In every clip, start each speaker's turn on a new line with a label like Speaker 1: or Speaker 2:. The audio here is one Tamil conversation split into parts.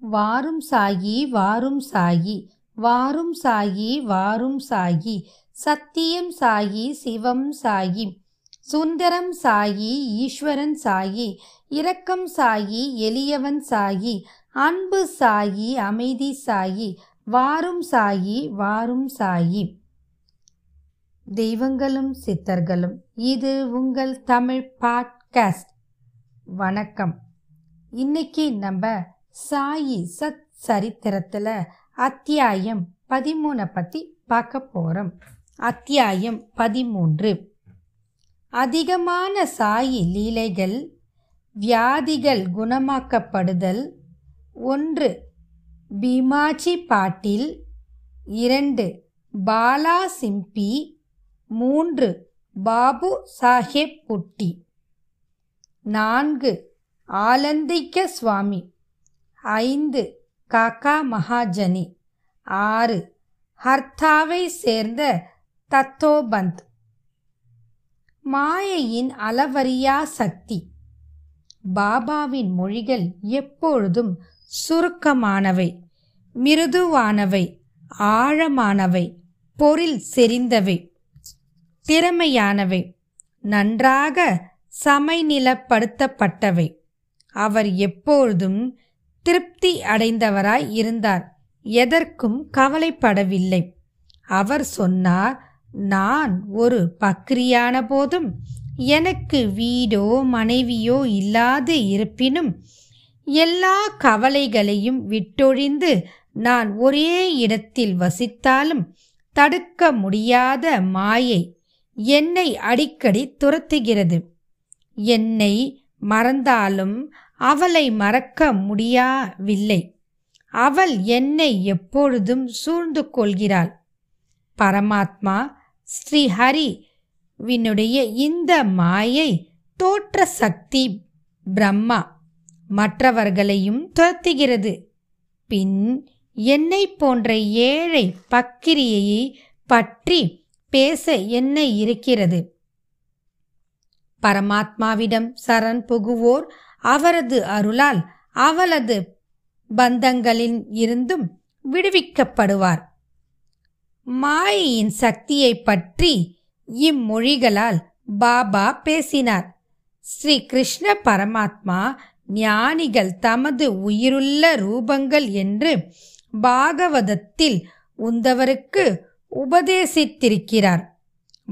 Speaker 1: வாரும் சாயி வாரும் சாயி வாரும் சாயி வாரும் சாயி சத்தியம் சாயி சிவம் சாயி சுந்தரம் சாயி ஈஸ்வரன் சாயி இரக்கம் சாயி எளியவன் சாயி அன்பு சாயி அமைதி சாயி வாரும் சாயி வாரும் சாயி. தெய்வங்களும் சித்தர்களும் இது உங்கள் தமிழ் பாட்காஸ்ட். வணக்கம். இன்னைக்கு நம்ம சாயி சத் சரித்திரத்தில் அத்தியாயம் பதிமூணை பற்றி பார்க்க போகிறோம் அத்தியாயம் பதிமூன்று. அதிகமான சாயி லீலைகள் வியாதிகள் குணமாக்கப்படுதல். ஒன்று பீமாஜி பாட்டில். இரண்டு பாலா சிம்பி. மூன்று பாபு சாஹேப் புட்டி. நான்கு ஆலந்திக்க சுவாமி. ஐந்து காக்கா மகாஜனி. ஆறு ஹர்த்தாவை சேர்ந்த தத்தோபந்த். மாயையின் அளவறியா சக்தி. பாபாவின் மொழிகள் எப்பொழுதும் சுருக்கமானவை மிருதுவானவை ஆழமானவை பொருள் செறிந்தவை திறமையானவை நன்றாக சமைநிலப்படுத்தப்பட்டவை. அவர் எப்பொழுதும் திருப்தி அடைந்தவராய் இருந்தார். எதற்கும் கவலைப்படவில்லை. அவர் சொன்னார் நான் ஒரு பக்ரியான போதும் எனக்கு வீடோ மனைவியோ இல்லாது இருப்பினும் எல்லா கவலைகளையும் விட்டொழிந்து நான் ஒரே இடத்தில் வசித்தாலும் தடுக்க முடியாத மாயை என்னை அடிக்கடி துரத்துகிறது. என்னை மறந்தாலும் அவளை மறக்க முடியவில்லை. அவள் என்னை எப்பொழுதும் சூழ்ந்து கொள்கிறாள். பரமாத்மா ஸ்ரீஹரி வினுடைய இந்த மாயை தோற்ற சக்தி பிரம்மா மற்றவர்களையும் துரத்துகிறது. பின் என்னை போன்ற ஏழை பக்கிரியை பற்றி பேச என்ன இருக்கிறது. பரமாத்மாவிடம் சரண் புகுவோர் அவரது அருளால் அவளது பந்தங்களில் இருந்தும் விடுவிக்கப்படுவார். மாயையின் சக்தியை பற்றி இம்மொழிகளால் பாபா பேசினார். ஸ்ரீ கிருஷ்ண பரமாத்மா ஞானிகள் தமது உயிருள்ள ரூபங்கள் என்று பாகவதத்தில் உந்தவருக்கு உபதேசித்திருக்கிறார்.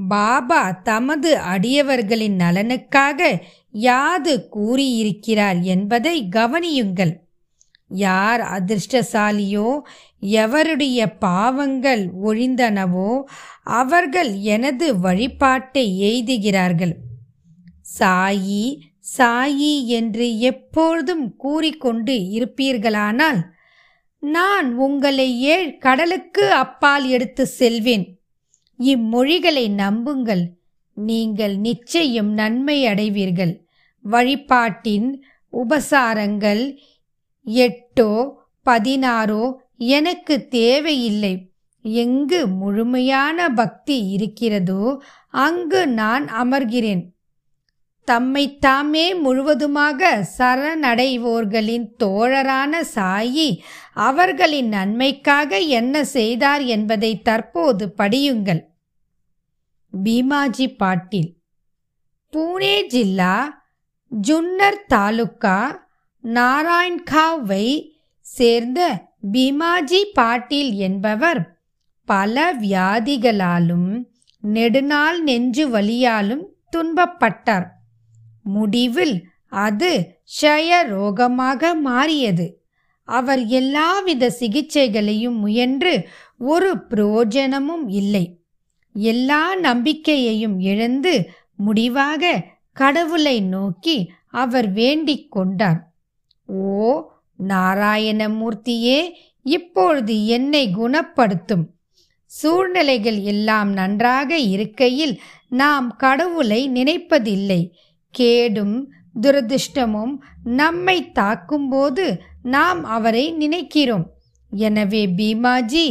Speaker 1: பாபா தமது அடியவர்களின் நலனுக்காக யாது கூறியிருக்கிறார் என்பதை கவனியுங்கள். யார் அதிர்ஷ்டசாலியோ எவருடைய பாவங்கள் ஒழிந்தனவோ அவர்கள் எனது வழிபாட்டை எய்துகிறார்கள். சாயி சாயி என்று எப்பொழுதும் கூறிக்கொண்டு இருப்பீர்களானால் நான் உங்களை ஏழ் கடலுக்கு அப்பால் எடுத்து செல்வேன். இம்மொழிகளை நம்புங்கள். நீங்கள் நிச்சயம் நன்மை அடைவீர்கள். வழிபாட்டின் உபசாரங்கள் எட்டோ பதினாறோ எனக்கு தேவையில்லை. எங்கு முழுமையான பக்தி இருக்கிறதோ அங்கு நான் அமர்கிறேன். தம்மைத்தாமே முழுவதுமாக சரணடைவோர்களின் தோழரான சாயி அவர்களின் நன்மைக்காக என்ன செய்தார் என்பதை தற்போது படியுங்கள். பீமாஜி பாட்டில். பூனே ஜில்லா ஜுன்னர் தாலுக்கா நாராயண்காவை சேர்ந்த பீமாஜி பாட்டீல் என்பவர் பல வியாதிகளாலும் நெடுநாள் நெஞ்சு வலியாலும் துன்பப்பட்டார். முடிவில் அது ஷய ரோகமாக மாறியது. அவர் எல்லாவித சிகிச்சைகளையும் முயன்று ஒரு பிரயோஜனமும் இல்லை. எல்லா நம்பிக்கையையும் இழந்து முடிவாக கடவுளை நோக்கி அவர் வேண்டிக் கொண்டார். ஓ நாராயணமூர்த்தியே இப்பொழுது என்னை குணப்படுத்தும். சூழ்நிலைகள் எல்லாம் நன்றாக இருக்கையில் நாம் கடவுளை நினைப்பதில்லை. கேடும் துரதிருஷ்டமும் நம்மை தாக்கும்போது நாம் அவரை நினைக்கிறோம். எனவே பீமாஜி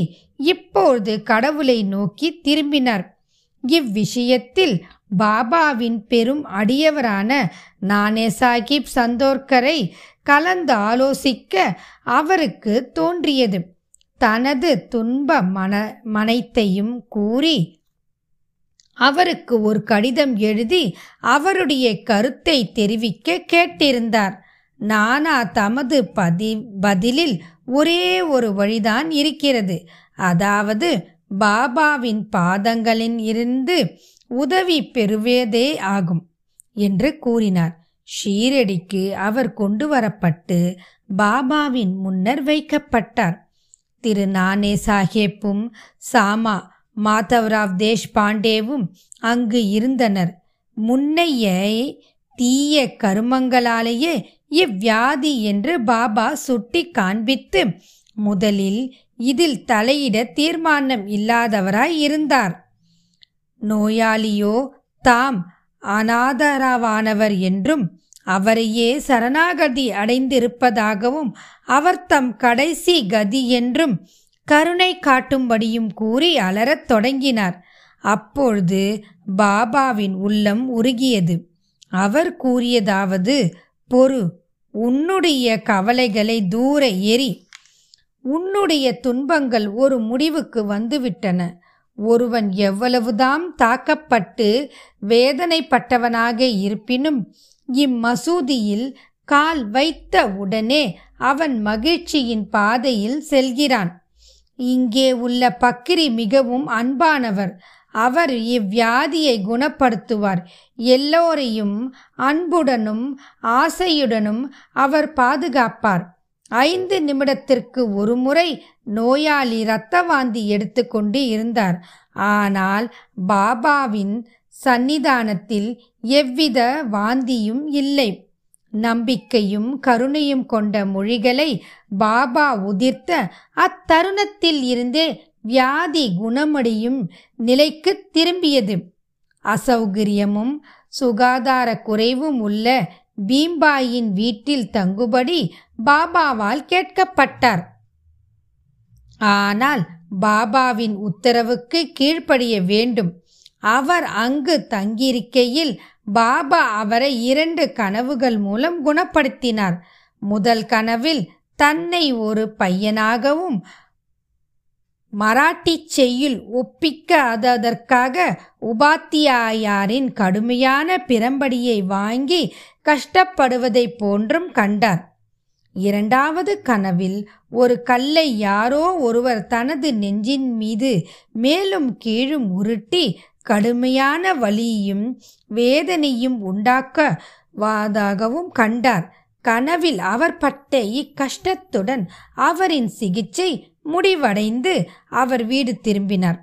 Speaker 1: இப்போது கடவுளை நோக்கி திரும்பினார். இவ்விஷயத்தில் பாபாவின் பெரும் அடியவரான நானே சாஹிப் சந்தோர்கரை கலந்து ஆலோசிக்க அவருக்கு தோன்றியது. தனது துன்ப மன மனைத்தையும் கூறி அவருக்கு ஒரு கடிதம் எழுதி அவருடைய கருத்தை தெரிவிக்க கேட்டிருந்தார். நானா தமது பதி பதிலில் ஒரே ஒரு வழிதான் இருக்கிறது. அதாவது பாபாவின் பாதங்களின் இருந்து உதவி பெறுவதே ஆகும் என்று கூறினார். ஷீரடிக்கு அவர் கொண்டு வரப்பட்டு பாபாவின் முன்னர் வைக்கப்பட்டார். திரு நானே சாஹேப்பும் சாமா மாதவராவ் தேஷ்பாண்டேவும் அங்கு இருந்தனர். முன்னைய தீய கருமங்களாலேயே இவ்வியாதி என்று பாபா சுட்டி காண்பித்து முதலில் இதில் தலையிட தீர்மானம் இல்லாதவராய் இருந்தார். நோயாளியோ தாம் அனாதரவானவர் என்றும் அவரையே சரணாகதி அடைந்திருப்பதாகவும் அவர் தம் கடைசி கதி என்றும் கருணை காட்டும்படியும் கூறி அலறத் தொடங்கினார். அப்பொழுது பாபாவின் உள்ளம் உருகியது. அவர் கூறியதாவது பொறு உன்னுடைய கவலைகளை தூர எரி உன்னுடைய துன்பங்கள் ஒரு முடிவுக்கு வந்துவிட்டன. ஒருவன் எவ்வளவுதாம் தாக்கப்பட்டு வேதனைப்பட்டவனாக இருப்பினும் இம்மசூதியில் கால் வைத்த உடனே அவன் மகிழ்ச்சியின் பாதையில் செல்கிறான். இங்கே உள்ள பக்கிரி மிகவும் அன்பானவர். அவர் இவ்வியாதியை குணப்படுத்துவார். எல்லோரையும் அன்புடனும் ஆசையுடனும் அவர் பாதுகாப்பார். ஐந்து நிமிடத்திற்கு ஒரு முறை நோயாளி இரத்த வாந்தி எடுத்துக்கொண்டு இருந்தார். ஆனால் பாபாவின் சந்நிதானத்தில் எவ்வித வாந்தியும் இல்லை. நம்பிக்கையும் கருணையும் கொண்ட மொழிகளை பாபா உதிர்த்த அத்தருணத்தில் இருந்தே வியாதி குணமடையும் நிலைக்கு திரும்பியது. அசௌகரியமும் சுகாதார குறைவும் உள்ள பீம்பாயின் வீட்டில் தங்குபடி பாபாவால் கேட்கப்பட்டார். ஆனால் பாபாவின் உத்தரவுக்கு கீழ்ப்படிய வேண்டும். அவர் அங்கு தங்கியிருக்கையில் பாபா அவரை இரண்டு கனவுகள் மூலம் குணப்படுத்தினார். முதல் கனவில் தன்னை ஒரு பையனாகவும் மராட்டி செய்யுள் ஒப்பிக்காததற்காக உபாத்தியாயாரின் கடுமையான பிரம்படியை வாங்கி கஷ்டப்படுவதைப் போன்றும் கண்டார். இரண்டாவது கனவில் ஒரு கல்லை யாரோ ஒருவர் தனது நெஞ்சின் மீது மேலும் கீழும் உருட்டி கடுமையான வலியும் வேதனையும் உண்டாக்கவாதாகவும் கண்டார். கனவில் அவர் பட்ட இக்கஷ்டத்துடன் அவரின் சிகிச்சை முடிவடைந்து அவர் வீடு திரும்பினார்.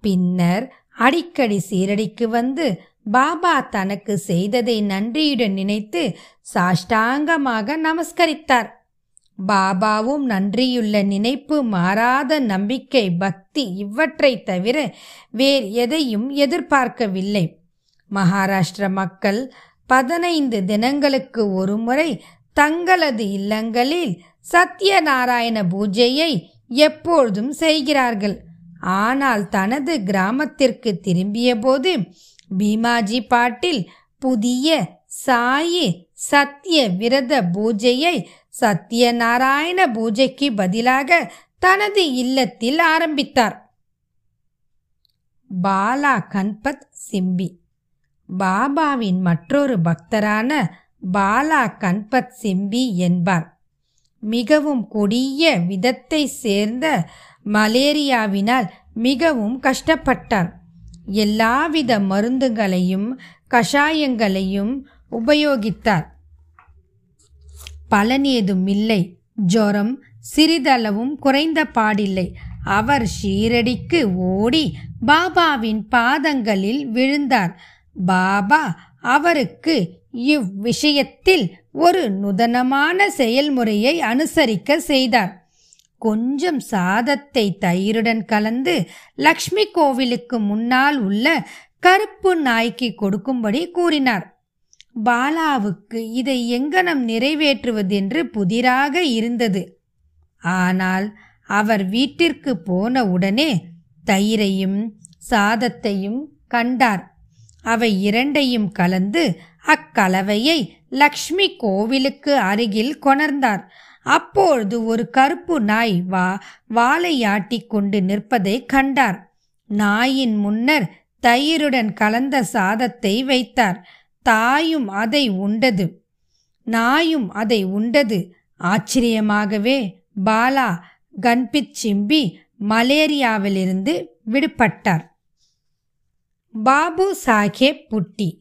Speaker 1: பின்னர் அடிக்கடி சீரடிக்கு வந்து பாபா தனக்கு செய்ததை நன்றியுடன் நினைத்து சாஷ்டாங்கமாக நமஸ்கரித்தார். பாபாவும் நன்றியுள்ள நினைப்பு மாறாத நம்பிக்கை பக்தி இவற்றை தவிர வேறு எதையும் எதிர்பார்க்கவில்லை. மகாராஷ்டிர மக்கள் பதினைந்து தினங்களுக்கு ஒருமுறை தங்களது இல்லங்களில் சத்யநாராயண பூஜையை எப்பொழுதும் செய்கிறார்கள். ஆனால் தனது கிராமத்திற்கு திரும்பியபோது பீமாஜி பாட்டில் புதிய சாயி சத்திய விரத பூஜையை சத்யநாராயண பூஜைக்கு பதிலாக தனது இல்லத்தில் ஆரம்பித்தார். பாலா கண்பத் சிம்பி. பாபாவின் மற்றொரு பக்தரான பாலா கண்பத் சிம்பி என்பார். மிகவும் கொடிய விதத்தை சேர்ந்த மலேரியாவினால் மிகவும் கஷ்டப்பட்டார். எல்லாவித மருந்துகளையும் கஷாயங்களையும் உபயோகித்தார். பலன் ஏதும் இல்லை ஜொரம் சிறிதளவும் குறைந்த பாடில்லை. அவர் ஷீரடிக்கு ஓடி பாபாவின் பாதங்களில் விழுந்தார். பாபா அவருக்கு இவ்விஷயத்தில் ஒரு நுதனமான செயல்முறையை அனுசரிக்க செய்தார். கொஞ்சம் சாதத்தை தயிருடன் கலந்து லக்ஷ்மி கோவிலுக்கு முன்னால் உள்ள கருப்பு நாய்க்கு கொடுக்கும்படி கூறினார். பாலாவுக்கு இதை எங்கனம் நிறைவேற்றுவதென்று புதிராக இருந்தது. ஆனால் அவர் வீட்டிற்கு போன உடனே தயிரையும் சாதத்தையும் கண்டார். அவை இரண்டையும் கலந்து அக்கலவையை லக்ஷ்மி கோவிலுக்கு அருகில் கொணர்ந்தார். அப்பொழுது ஒரு கருப்பு நாய் வா வாழையாட்டி கொண்டு நிற்பதை கண்டார். நாயின் முன்னர் தயிருடன் கலந்த சாதத்தை வைத்தார். தாயும் அதை உண்டது. நாயும் அதை உண்டது. ஆச்சரியமாகவே பாலா கன்பித் சிம்பி மலேரியாவிலிருந்து விடுபட்டார். பாபு சாஹேப் புட்டி.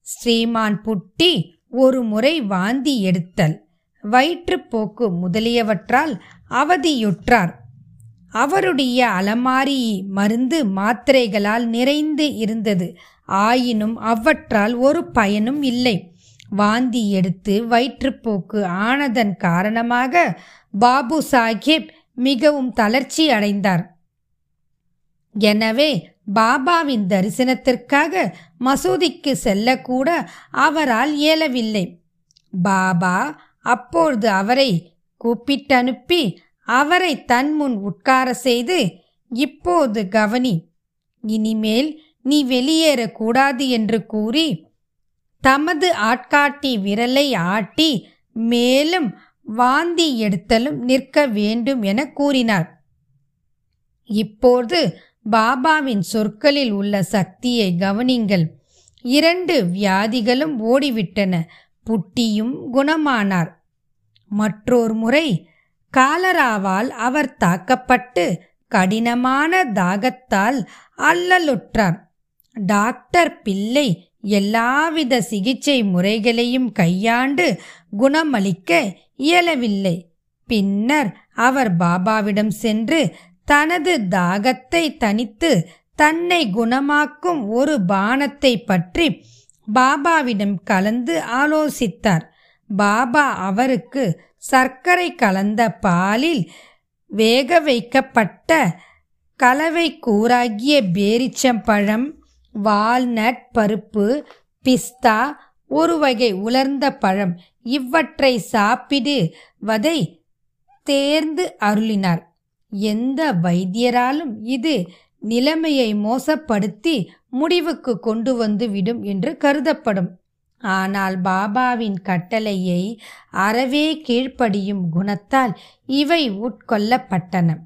Speaker 1: ஸ்ரீமான் புட்டி ஒரு முறை வாந்தி எடுத்தல். வயிற்றுப்போக்கு முதலியவற்றால் அவதியுற்றார். அவருடைய அலமாரி மருந்து மாத்திரைகளால் நிறைந்து இருந்தது. ஆயினும் அவற்றால் ஒரு பயனும் இல்லை. வாந்தி எடுத்து வயிற்றுப்போக்கு ஆனதன் காரணமாக பாபு சாஹிப் மிகவும் தளர்ச்சி அடைந்தார். எனவே பாபாவின் தரிசனத்திற்காக மசூதிக்கு செல்லக்கூட அவரால் இயலவில்லை. பாபா அப்பொழுது அவரை கூப்பிட்டனுப்பி அவரை தன் முன் உட்கார செய்து இப்போது கவனி இனிமேல் நீ வெளியேறக்கூடாது என்று கூறி தமது ஆட்காட்டி விரலை ஆட்டி மேலும் வாந்தி எடுத்தலும் நிற்க வேண்டும் என கூறினார். இப்போது பாபாவின் சொற்களில் உள்ள சக்தியை கவனிங்கள். இரண்டு வியாதிகளும் ஓடிவிட்டன. புட்டியும் குணமானார். மற்றொரு முறை காலராவால் அவர் தாக்கப்பட்டு கடினமான தாகத்தால் அல்லலுற்றார். டாக்டர் பிள்ளை எல்லாவித சிகிச்சை முறைகளையும் கையாண்டு குணமளிக்க இயலவில்லை. பின்னர் அவர் பாபாவிடம் சென்று தனது தாகத்தை தனித்து தன்னை குணமாக்கும் ஒரு பானத்தை பற்றி பாபாவிடம் கலந்து ஆலோசித்தார். பாபா அவருக்கு சர்க்கரை கலந்த பாலில் வேக வைக்கப்பட்ட கலவை கூறாகிய பேரிச்சம்பழம் வால்நட் பருப்பு பிஸ்தா ஒரு வகை உலர்ந்த பழம். இவற்றை சாப்பிடுவதை தேர்ந்து அருளினார். எந்த வைத்தியராலும் இது நிலைமையை மோசப்படுத்தி முடிவுக்கு கொண்டு வந்து விடும் என்று கருதப்படும். ஆனால் பாபாவின் கட்டளையை அறவே கீழ்ப்படியும் குணத்தால் இவை உட்கொள்ளப்பட்டன.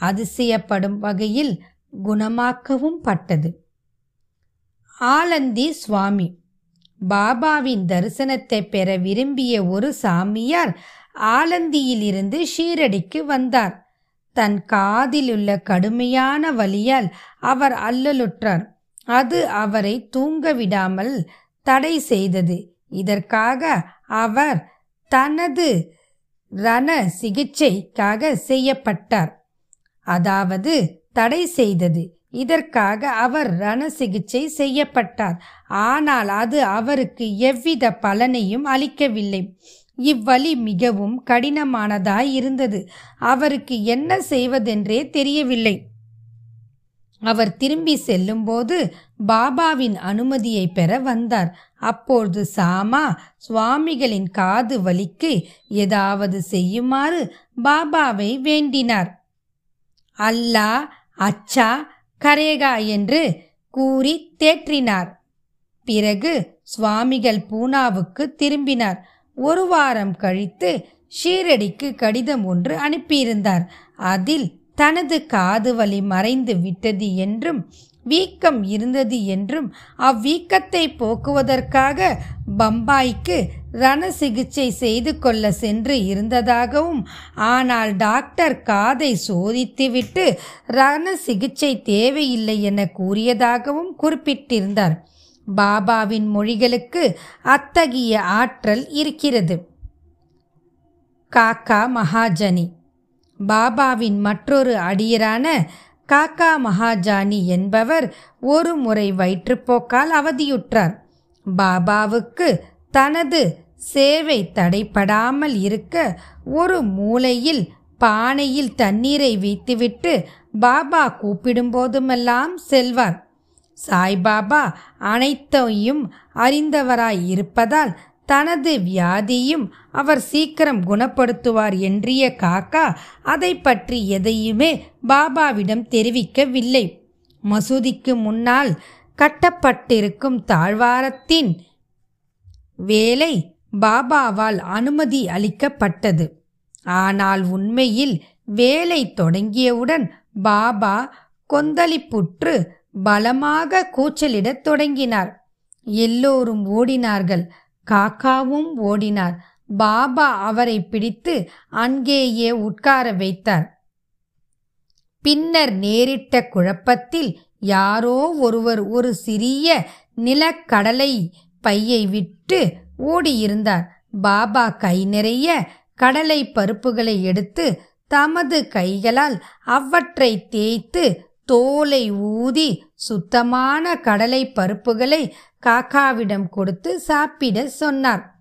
Speaker 1: அதிசயப்படும் வகையில் குணமாக்கவும் பட்டது. ஆலந்தி சுவாமி. பாபாவின் தரிசனத்தை பெற விரும்பிய ஒரு சாமியார் ஆலந்தியிலிருந்து ஷீரடிக்கு வந்தார். தன் காதிலுள்ள கடுமையான வலியால் அவர் அல்லலுற்றார். அது அவரை தூங்க விடாமல் தடை செய்தது. இதற்காக அவர் தனது ரண சிகிச்சைக்காக செய்யப்பட்டார். அதாவது தடை செய்தது. இதற்காக அவர் ரண சிகிச்சை செய்யப்பட்டார். ஆனால் அது அவருக்கு எவ்வித பலனையும் அளிக்கவில்லை. இவ்வழி மிகவும் கடினமானதாய் இருந்தது. அவருக்கு என்ன செய்வதென்றே தெரியவில்லை. அவர் திரும்பி செல்லும்போது பாபாவின் அனுமதியை பெற வந்தார். அப்பொழுது சாமா சுவாமிகளின் காது வலிக்கு ஏதாவது செய்யுமாறு பாபாவை வேண்டினார். அல்லா அச்சா கரேகா என்று கூறி தேற்றினார். பிறகு சுவாமிகள் பூனாவுக்கு திரும்பினார். ஒரு வாரம் கழித்து ஷீரடிக்கு கடிதம் ஒன்று அனுப்பியிருந்தார். அதில் தனது காது வலி மறைந்து விட்டது என்றும் வீக்கம் இருந்தது என்றும் அவ்வீக்கத்தை போக்குவதற்காக பம்பாய்க்கு ரண சிகிச்சை செய்து கொள்ள சென்று இருந்ததாகவும் ஆனால் டாக்டர் காதை சோதித்துவிட்டு ரண சிகிச்சை தேவையில்லை என கூறியதாகவும் குறிப்பிட்டிருந்தார். பாபாவின் மொழிகளுக்கு அத்தகைய ஆற்றல் இருக்கிறது. காக்கா மகாஜனி. பாபாவின் மற்றொரு அடியரான காக்கா மகாஜானி என்பவர் ஒரு முறை வயிற்றுப்போக்கால் அவதியுற்றார். பாபாவுக்கு தனது சேவை தடைப்படாமல் இருக்க ஒரு மூலையில் பானையில் தண்ணீரை வைத்துவிட்டு பாபா கூப்பிடும்போதுமெல்லாம் செல்வார். சாய்பாபா அனைத்தையும் அறிந்தவராய் இருப்பதால் தனது வியாதியும் அவர் சீக்கிரம் குணப்படுத்துவார் என்றிய காக்கா அதை பற்றி எதையுமே பாபாவிடம் தெரிவிக்கவில்லை. மசூதிக்கு முன்னால் கட்டப்பட்டிருக்கும் தாழ்வாரத்தின் வேலை பாபாவால் அனுமதி அளிக்கப்பட்டது. ஆனால் உண்மையில் வேலை தொடங்கியவுடன் பாபா கொந்தளிப்புற்று பலமாக கூச்சலிடத் தொடங்கினார். எல்லோரும் ஓடினார்கள். காக்காவும் ஓடினார். பாபா அவரை பிடித்து அங்கேயே உட்கார வைத்தார். பின்னர் நேரிட்ட குழப்பத்தில் யாரோ ஒருவர் ஒரு சிறிய நிலக்கடலை பையை விட்டு ஓடியிருந்தார். பாபா கை நிறைய கடலை பருப்புகளை எடுத்து தமது கைகளால் அவற்றை தேய்த்து தோலை ஊதி சுத்தமான கடலை பருப்புகளை காக்காவிடம் கொடுத்து சாப்பிட சொன்னார்.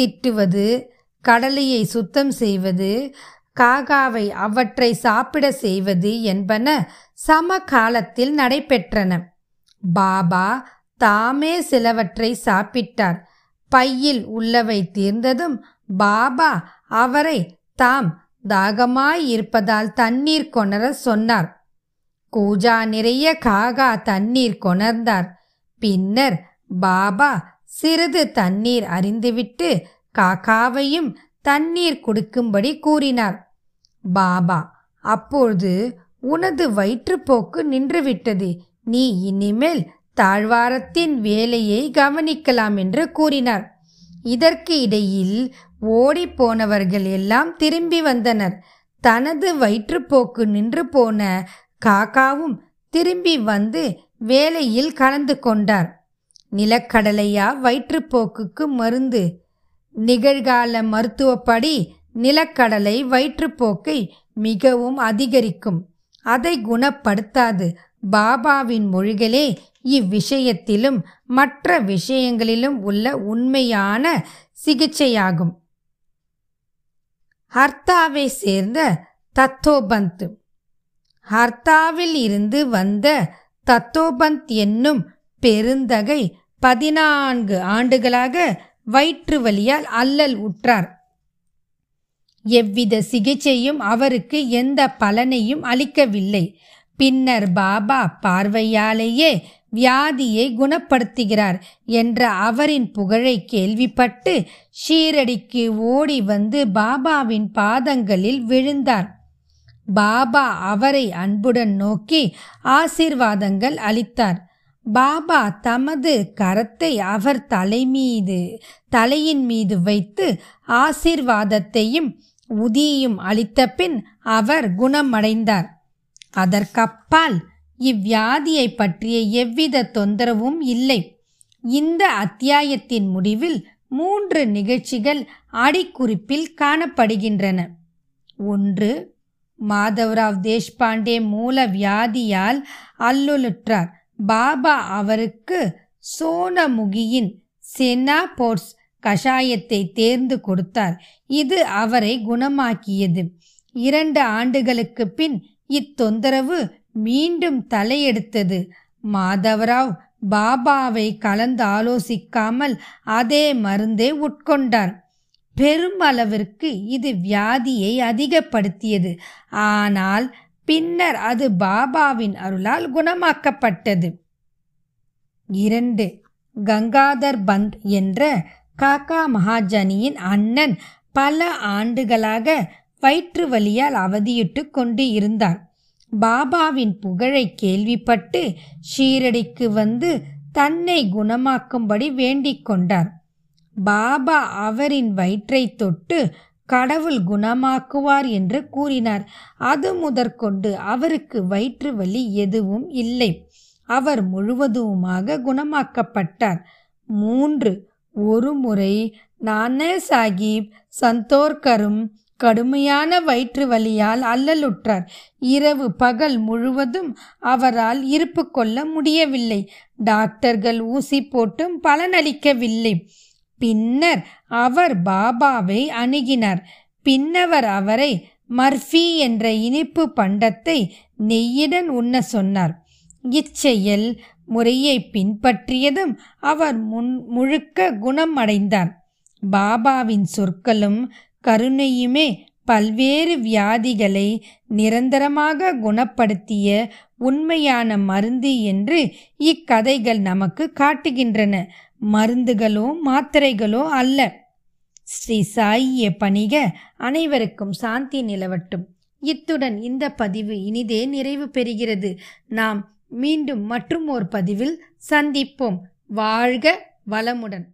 Speaker 1: திட்டுவது கடலையை சுத்தம் செய்வது காகாவை அவற்றை சாப்பிட செய்வது என்பன சமகாலத்தில் நடைபெற்றன. பாபா தாமே சிலவற்றை சாப்பிட்டார். பையில் உள்ளவை தீர்ந்ததும் பாபா அவரை தாம் தாகமாய் இருப்பதால் தண்ணீர் கொணர சொன்னார். கூஜா நிறைய காகா தண்ணீர் கொணர்ந்தார். பின்னர் பாபா சிறிது தண்ணீர் அறிந்துவிட்டு காக்காவையும் தண்ணீர் கொடுக்கும்படி கூறினார். பாபா அப்பொழுது உனது வயிற்றுப்போக்கு நின்றுவிட்டது. நீ இனிமேல் தாழ்வாரத்தின் வேலையை கவனிக்கலாம் என்று கூறினார். இதற்கு இடையில் ஓடிப்போனவர்கள் எல்லாம் திரும்பி வந்தனர். தனது வயிற்றுப்போக்கு நின்று போன காக்காவும் திரும்பி வந்து வேலையில் கலந்து கொண்டார். நிலக்கடலையா வயிற்றுப்போக்குக்கு மருந்து. நிகழ்கால மருத்துவப்படி நிலக்கடலை வயிற்றுப்போக்கை மிகவும் அதிகரிக்கும். அதை குணப்படுத்தாது. பாபாவின் மொழிகளே இவ்விஷயத்திலும் மற்ற விஷயங்களிலும் உள்ள உண்மையான சிகிச்சையாகும். ஹர்த்தாவை சேர்ந்த தத்தோபந்த். ஹர்த்தாவில் இருந்து வந்த தத்தோபந்த் என்னும் பெருந்தகை பதினான்கு ஆண்டுகளாக வயிற்று வலியால் அல்லல் உற்றார். எவ்வித சிகிச்சையும் அவருக்கு எந்த பலனையும் அளிக்கவில்லை. பின்னர் பாபா பார்வையாலேயே வியாதியை குணப்படுத்துகிறார் என்ற அவரின் புகழை கேள்விப்பட்டு ஷீரடிக்கு ஓடி வந்து பாபாவின் பாதங்களில் விழுந்தார். பாபா அவரை அன்புடன் நோக்கி ஆசீர்வாதங்கள் அளித்தார். பாபா தமது கரத்தை அவர் தலைமீது தலையின் மீது வைத்து ஆசீர்வாதத்தையும் உதியும் அளித்த பின் அவர் குணமடைந்தார். அதற்கப்பால் இவ்வியாதியை பற்றிய எவ்வித தொந்தரவும் இல்லை. இந்த அத்தியாயத்தின் முடிவில் மூன்று நிகழ்ச்சிகள் அடிக்குறிப்பில் காணப்படுகின்றன. ஒன்று மாதவராவ் தேஷ்பாண்டே மூல வியாதியால் அல்லுலுற்றார். பாபா அவருக்கு சோனமுகியின் செனா போர்ஸ் கஷாயத்தை தேர்ந்து கொடுத்தார். இது அவரை குணமாக்கியது. இரண்டு ஆண்டுகளுக்கு பின் இத்தொந்தரவு மீண்டும் தலையெடுத்தது. மாதவராவ் பாபாவை கலந்து ஆலோசிக்காமல் அதே மருந்தே உட்கொண்டார். பெருமளவிற்கு இது வியாதியை அதிகப்படுத்தியது. ஆனால் பின்னர் அது பாபாவின் அருளால் குணமாக்கப்பட்டது. இரண்டு கங்காதர் பந்த் என்ற காக்கா மகாஜனியின் அண்ணன் பல ஆண்டுகளாக வயிற்று வலியால் அவதியிட்டு கொண்டு இருந்தார். பாபாவின் புகழை கேள்விப்பட்டு ஷீரடிக்கு வந்து தன்னை குணமாக்கும்படி வேண்டிக் கொண்டார். பாபா அவரின் வயிற்றை தொட்டு கடவுள் குணமாக்குவார் என்று கூறினார். அது முதற்கொண்டு அவருக்கு வயிற்று வலி எதுவும் இல்லை. அவர் முழுவதுமாக குணமாக்கப்பட்டார். மூன்று ஒரு முறை நானே சாஹிப் சந்தோர்கரும் கடுமையான வயிற்று வலியால் அல்லலுற்றார். இரவு பகல் முழுவதும் அவரால் இருப்பு கொள்ள முடியவில்லை. டாக்டர்கள் ஊசி போட்டும் பலனளிக்கவில்லை. பின்னர் அவர் பாபாவை அணுகினார். பின்னவர் அவரை மர்ஃபி என்ற இனிப்பு பண்டத்தை நெய்யுடன் உண்ண சொன்னார். இச்செயல் முறையை பின்பற்றியதும் அவர் முன் முழுக்க குணம் அடைந்தார் பாபாவின் சொற்களும் கருணையுமே பல்வேறு வியாதிகளை நிரந்தரமாக குணப்படுத்திய உண்மையான மருந்து என்று இக்கதைகள் நமக்கு காட்டுகின்றன. மருந்துகளோ மாத்திரைகளோ அல்ல. ஸ்ரீ சாயிய பணிக. அனைவருக்கும் சாந்தி நிலவட்டும். இத்துடன் இந்த பதிவு இனிதே நிறைவு பெறுகிறது. நாம் மீண்டும் மற்றும் ஒரு பதிவில் சந்திப்போம். வாழ்க வளமுடன்.